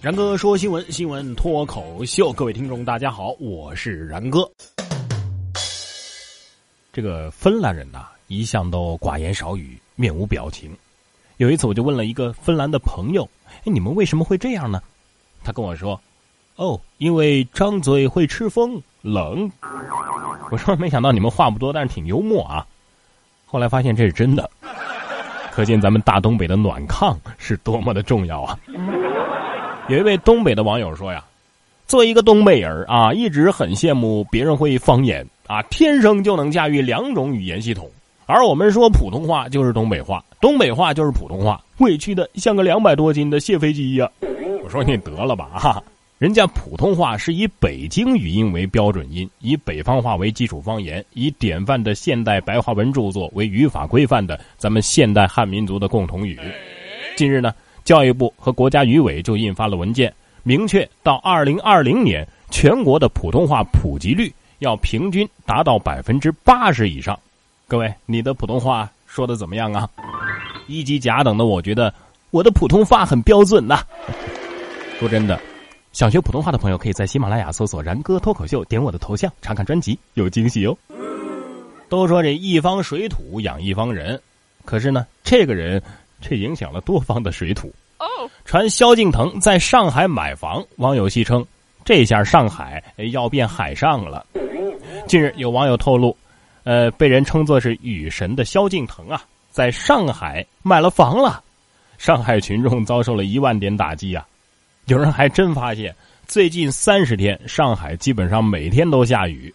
然哥说新闻，新闻脱口秀，各位听众大家好，我是然哥。这个芬兰人呐、一向都寡言少语，面无表情。有一次，我就问了一个芬兰的朋友：“哎，你们为什么会这样呢？”他跟我说：“哦，因为张嘴会吃风，冷。”我说：“没想到你们话不多，但是挺幽默啊。”后来发现这是真的，可见咱们大东北的暖炕是多么的重要啊！有一位东北的网友说呀：“作为一个东北人啊，一直很羡慕别人会方言啊，天生就能驾驭两种语言系统。而我们说普通话就是东北话，东北话就是普通话，委屈的像个两百多斤的卸飞机呀！”我说你得了吧哈，人家普通话是以北京语音为标准音，以北方话为基础方言，以典范的现代白话文著作为语法规范的咱们现代汉民族的共同语。近日呢。教育部和国家语委就印发了文件，明确到二零二零年，全国的普通话普及率要平均达到百分之八十以上。各位，你的普通话说的怎么样啊？一级甲等的，我觉得我的普通话很标准呐。说真的，想学普通话的朋友可以在喜马拉雅搜索“然哥脱口秀”，点我的头像查看专辑，有惊喜哦。都说这一方水土养一方人，可是呢，这个人。这影响了多方的水土。哦，传萧敬腾在上海买房，网友戏称这下上海要变海上了。近日有网友透露，呃，被人称作是雨神的萧敬腾啊，在上海买了房了。上海群众遭受了一万点打击啊！有人还真发现，最近三十天上海基本上每天都下雨。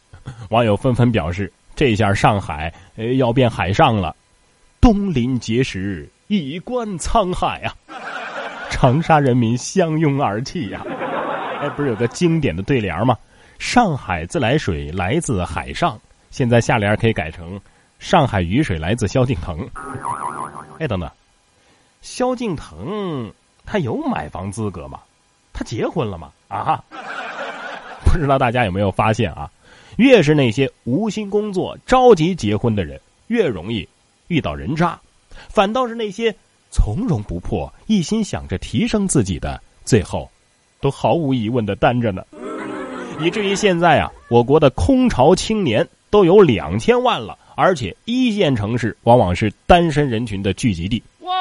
网友纷纷表示，这下上海要变海上了。东临碣石。一观沧海呀，长沙人民相拥而泣呀！哎，不是有个经典的对联吗？“上海自来水来自海上”，现在下联可以改成“上海雨水来自萧敬腾”。哎，等等，萧敬腾他有买房资格吗？他结婚了吗？啊？不知道大家有没有发现啊？越是那些无心工作、着急结婚的人，越容易遇到人渣。反倒是那些从容不迫、一心想着提升自己的，最后都毫无疑问的单着呢。以至于现在啊，我国的空巢青年都有两千万了，而且一线城市往往是单身人群的聚集地。哇！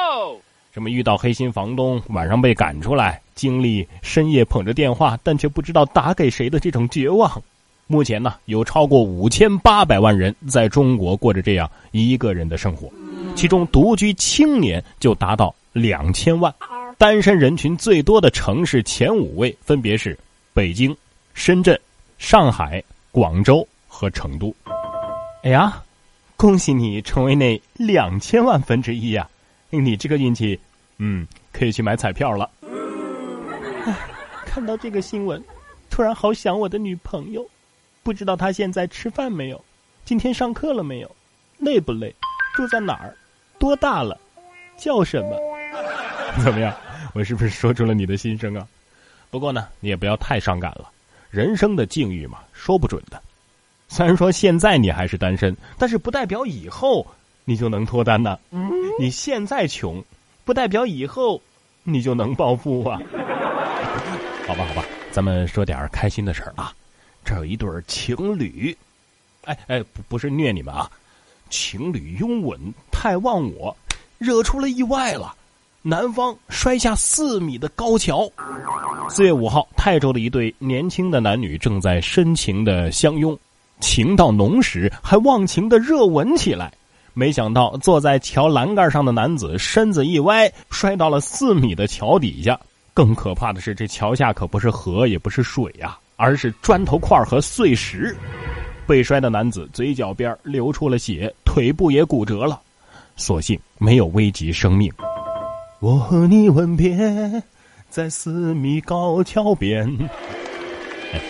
什么遇到黑心房东，晚上被赶出来，经历深夜捧着电话但却不知道打给谁的这种绝望。目前呢，有超过五千八百万人在中国过着这样一个人的生活。其中独居青年就达到两千万，单身人群最多的城市前五位分别是北京、深圳、上海、广州和成都。哎呀，恭喜你成为那两千万分之一呀！你这个运气，嗯，可以去买彩票了。唉，看到这个新闻，突然好想我的女朋友，不知道她现在吃饭没有？今天上课了没有？累不累？住在哪儿？多大了？叫什么？怎么样？我是不是说出了你的心声啊？不过呢，你也不要太伤感了。人生的境遇嘛，说不准的。虽然说现在你还是单身，但是不代表以后你就能脱单呢。你现在穷，不代表以后你就能暴富啊。好吧，好吧，咱们说点开心的事儿啊。这有一对情侣，哎哎，不不是虐你们啊。情侣拥吻太忘我，惹出了意外了。男方摔下四米的高桥。四月五号，泰州的一对年轻的男女正在深情的相拥，情到浓时还忘情的热吻起来。没想到坐在桥栏杆上的男子身子一歪，摔到了四米的桥底下。更可怕的是，这桥下可不是河，也不是水呀，而是砖头块和碎石。被摔的男子嘴角边流出了血，腿部也骨折了，所幸没有危及生命。我和你吻别在四米高桥边。哎，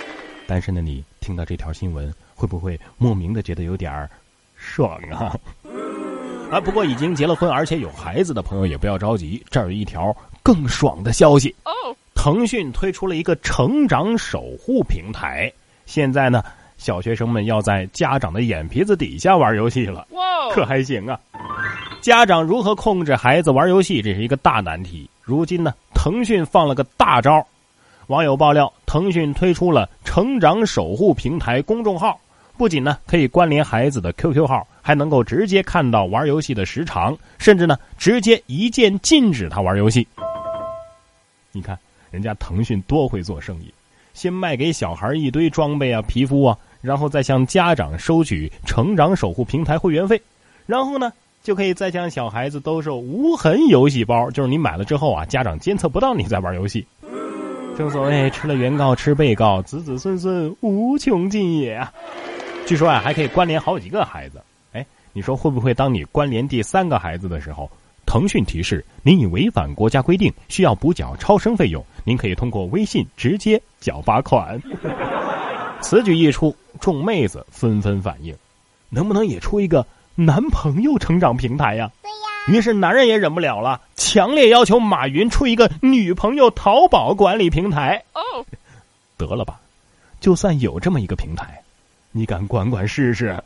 单身的你听到这条新闻，会不会莫名的觉得有点儿爽啊？啊，不过已经结了婚而且有孩子的朋友也不要着急，这儿有一条更爽的消息哦！腾讯推出了一个成长守护平台，现在呢。小学生们要在家长的眼皮子底下玩游戏了，可还行啊！家长如何控制孩子玩游戏，这是一个大难题。如今呢，腾讯放了个大招，网友爆料，腾讯推出了“成长守护平台”公众号，不仅呢可以关联孩子的 QQ 号，还能够直接看到玩游戏的时长，甚至呢直接一键禁止他玩游戏。你看，人家腾讯多会做生意，先卖给小孩一堆装备啊、皮肤啊，然后再向家长收取“成长守护平台”会员费，然后呢就可以再向小孩子兜售无痕游戏包，就是你买了之后啊，家长监测不到你在玩游戏。正所谓吃了原告吃被告，子子孙孙无穷尽也啊！据说啊，还可以关联好几个孩子。哎，你说会不会当你关联第三个孩子的时候，腾讯提示您已违反国家规定，需要补缴超生费用，您可以通过微信直接缴罚款。此举一出，众妹子纷纷反映，能不能也出一个男朋友成长平台呀？于是男人也忍不了了，强烈要求马云出一个女朋友淘宝管理平台。哦，得了吧，就算有这么一个平台，你敢管管试试？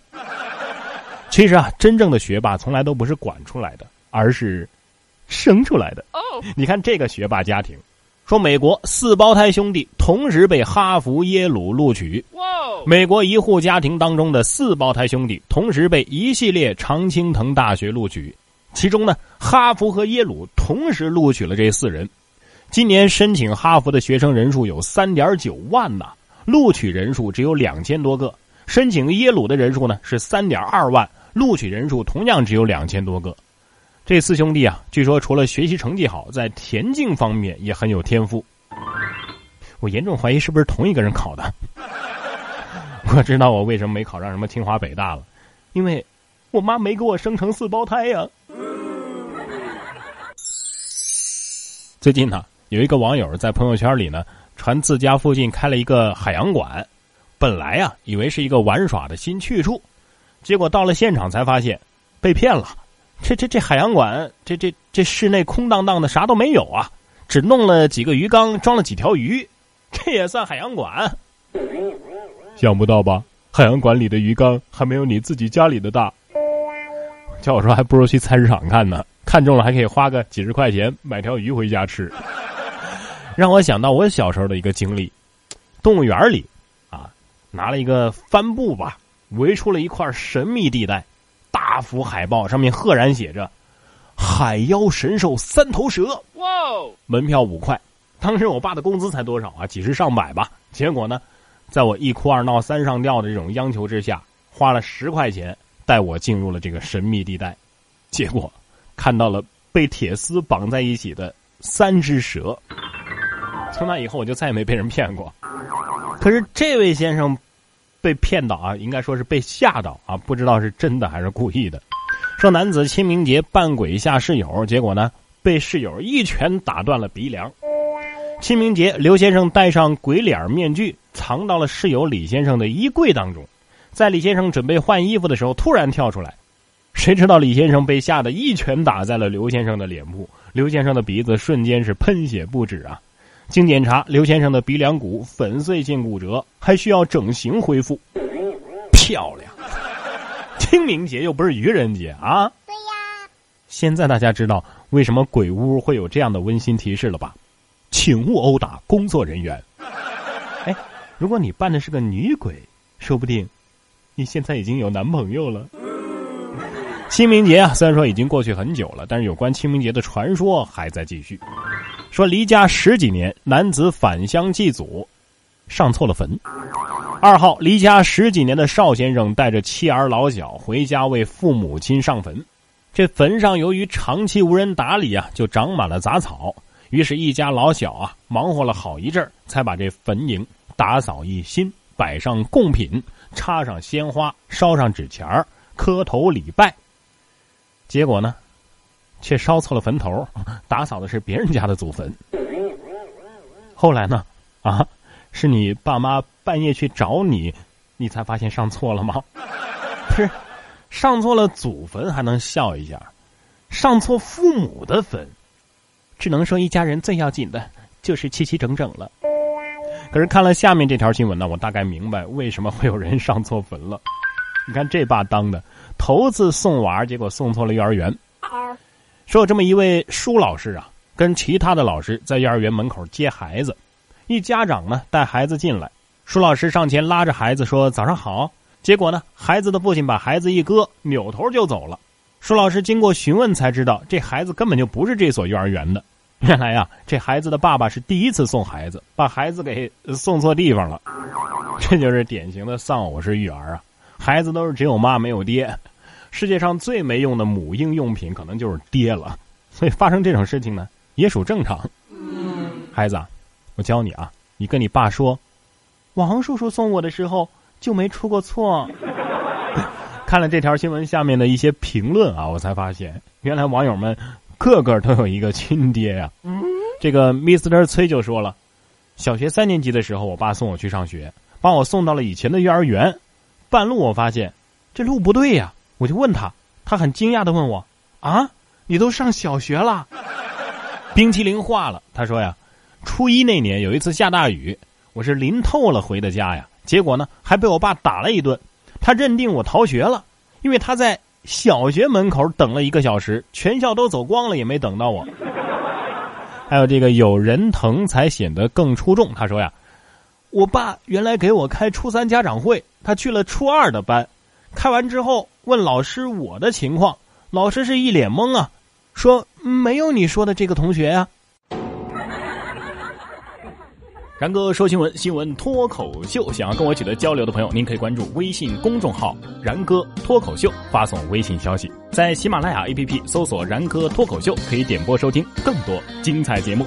其实啊，真正的学霸从来都不是管出来的，而是生出来的。哦，你看这个学霸家庭，说美国四胞胎兄弟同时被哈佛、耶鲁录取。哇！美国一户家庭当中的四胞胎兄弟同时被一系列常青藤大学录取。其中呢，哈佛和耶鲁同时录取了这四人。今年申请哈佛的学生人数有三点九万呐，录取人数只有两千多个；申请耶鲁的人数呢是三点二万，录取人数同样只有两千多个。这四兄弟啊，据说除了学习成绩好，在田径方面也很有天赋。我严重怀疑是不是同一个人考的。我知道我为什么没考上什么清华北大了，因为我妈没给我生成四胞胎呀。最近呢，有一个网友在朋友圈里呢传自家附近开了一个海洋馆，本来啊以为是一个玩耍的新去处，结果到了现场才发现被骗了。这这这海洋馆，这这这室内空荡荡的，啥都没有啊，只弄了几个鱼缸，装了几条鱼，这也算海洋馆？想不到吧？海洋馆里的鱼缸还没有你自己家里的大。叫我说，还不如去菜市场看呢。看中了还可以花个几十块钱买条鱼回家吃，让我想到我小时候的一个经历：动物园里，啊，拿了一个帆布吧，围出了一块神秘地带，大幅海报上面赫然写着“海妖神兽三头蛇”。哇！门票五块，当时我爸的工资才多少啊？几十上百吧。结果呢，在我一哭二闹三上吊的这种央求之下，花了十块钱带我进入了这个神秘地带，结果。看到了被铁丝绑在一起的三只蛇，从那以后我就再也没被人骗过。可是这位先生被骗到啊，应该说是被吓到啊，不知道是真的还是故意的。说男子清明节扮鬼吓室友，结果呢被室友一拳打断了鼻梁。清明节，刘先生戴上鬼脸面具，藏到了室友李先生的衣柜当中，在李先生准备换衣服的时候，突然跳出来。谁知道李先生被吓得一拳打在了刘先生的脸部，刘先生的鼻子瞬间是喷血不止啊！经检查，刘先生的鼻梁骨粉碎性骨折，还需要整形恢复。漂亮！清明节又不是愚人节啊！对呀。现在大家知道为什么鬼屋会有这样的温馨提示了吧？请勿殴打工作人员。哎，如果你扮的是个女鬼，说不定你现在已经有男朋友了。清明节啊，虽然说已经过去很久了，但是有关清明节的传说还在继续。说离家十几年，男子返乡祭祖，上错了坟。二号，离家十几年的邵先生带着妻儿老小回家为父母亲上坟，这坟上由于长期无人打理啊，就长满了杂草。于是，一家老小啊，忙活了好一阵才把这坟茔打扫一新，摆上贡品，插上鲜花，烧上纸钱儿，磕头礼拜。结果呢，却烧错了坟头，打扫的是别人家的祖坟。后来呢，啊，是你爸妈半夜去找你，你才发现上错了吗？不是，上错了祖坟还能笑一下，上错父母的坟，只能说一家人最要紧的就是齐齐整整了。可是看了下面这条新闻呢，我大概明白为什么会有人上错坟了。你看这爸当的。头次送娃，结果送错了幼儿园。说有这么一位舒老师啊，跟其他的老师在幼儿园门口接孩子，一家长呢带孩子进来，舒老师上前拉着孩子说：“早上好。”结果呢，孩子的父亲把孩子一搁，扭头就走了。舒老师经过询问才知道，这孩子根本就不是这所幼儿园的。原来呀，这孩子的爸爸是第一次送孩子，把孩子给送错地方了。这就是典型的丧偶式育儿啊！孩子都是只有妈没有爹，世界上最没用的母婴用品可能就是爹了。所以发生这种事情呢，也属正常。孩子，我教你啊，你跟你爸说，王叔叔送我的时候就没出过错。看了这条新闻下面的一些评论啊，我才发现原来网友们个个都有一个亲爹呀。这个 Mr. 崔就说了，小学三年级的时候，我爸送我去上学，把我送到了以前的幼儿园。半路我发现这路不对呀，我就问他，他很惊讶的问我：“啊，你都上小学了？” 冰淇淋化了，他说呀，初一那年有一次下大雨，我是淋透了回的家呀，结果呢还被我爸打了一顿。他认定我逃学了，因为他在小学门口等了一个小时，全校都走光了也没等到我。还有这个有人疼才显得更出众。他说呀，我爸原来给我开初三家长会，他去了初二的班，开完之后问老师我的情况，老师是一脸懵啊，说没有你说的这个同学呀。然哥说新闻，新闻脱口秀。想要跟我取得交流的朋友，您可以关注微信公众号“然哥脱口秀”，发送微信消息，在喜马拉雅 APP 搜索“然哥脱口秀”，可以点播收听更多精彩节目。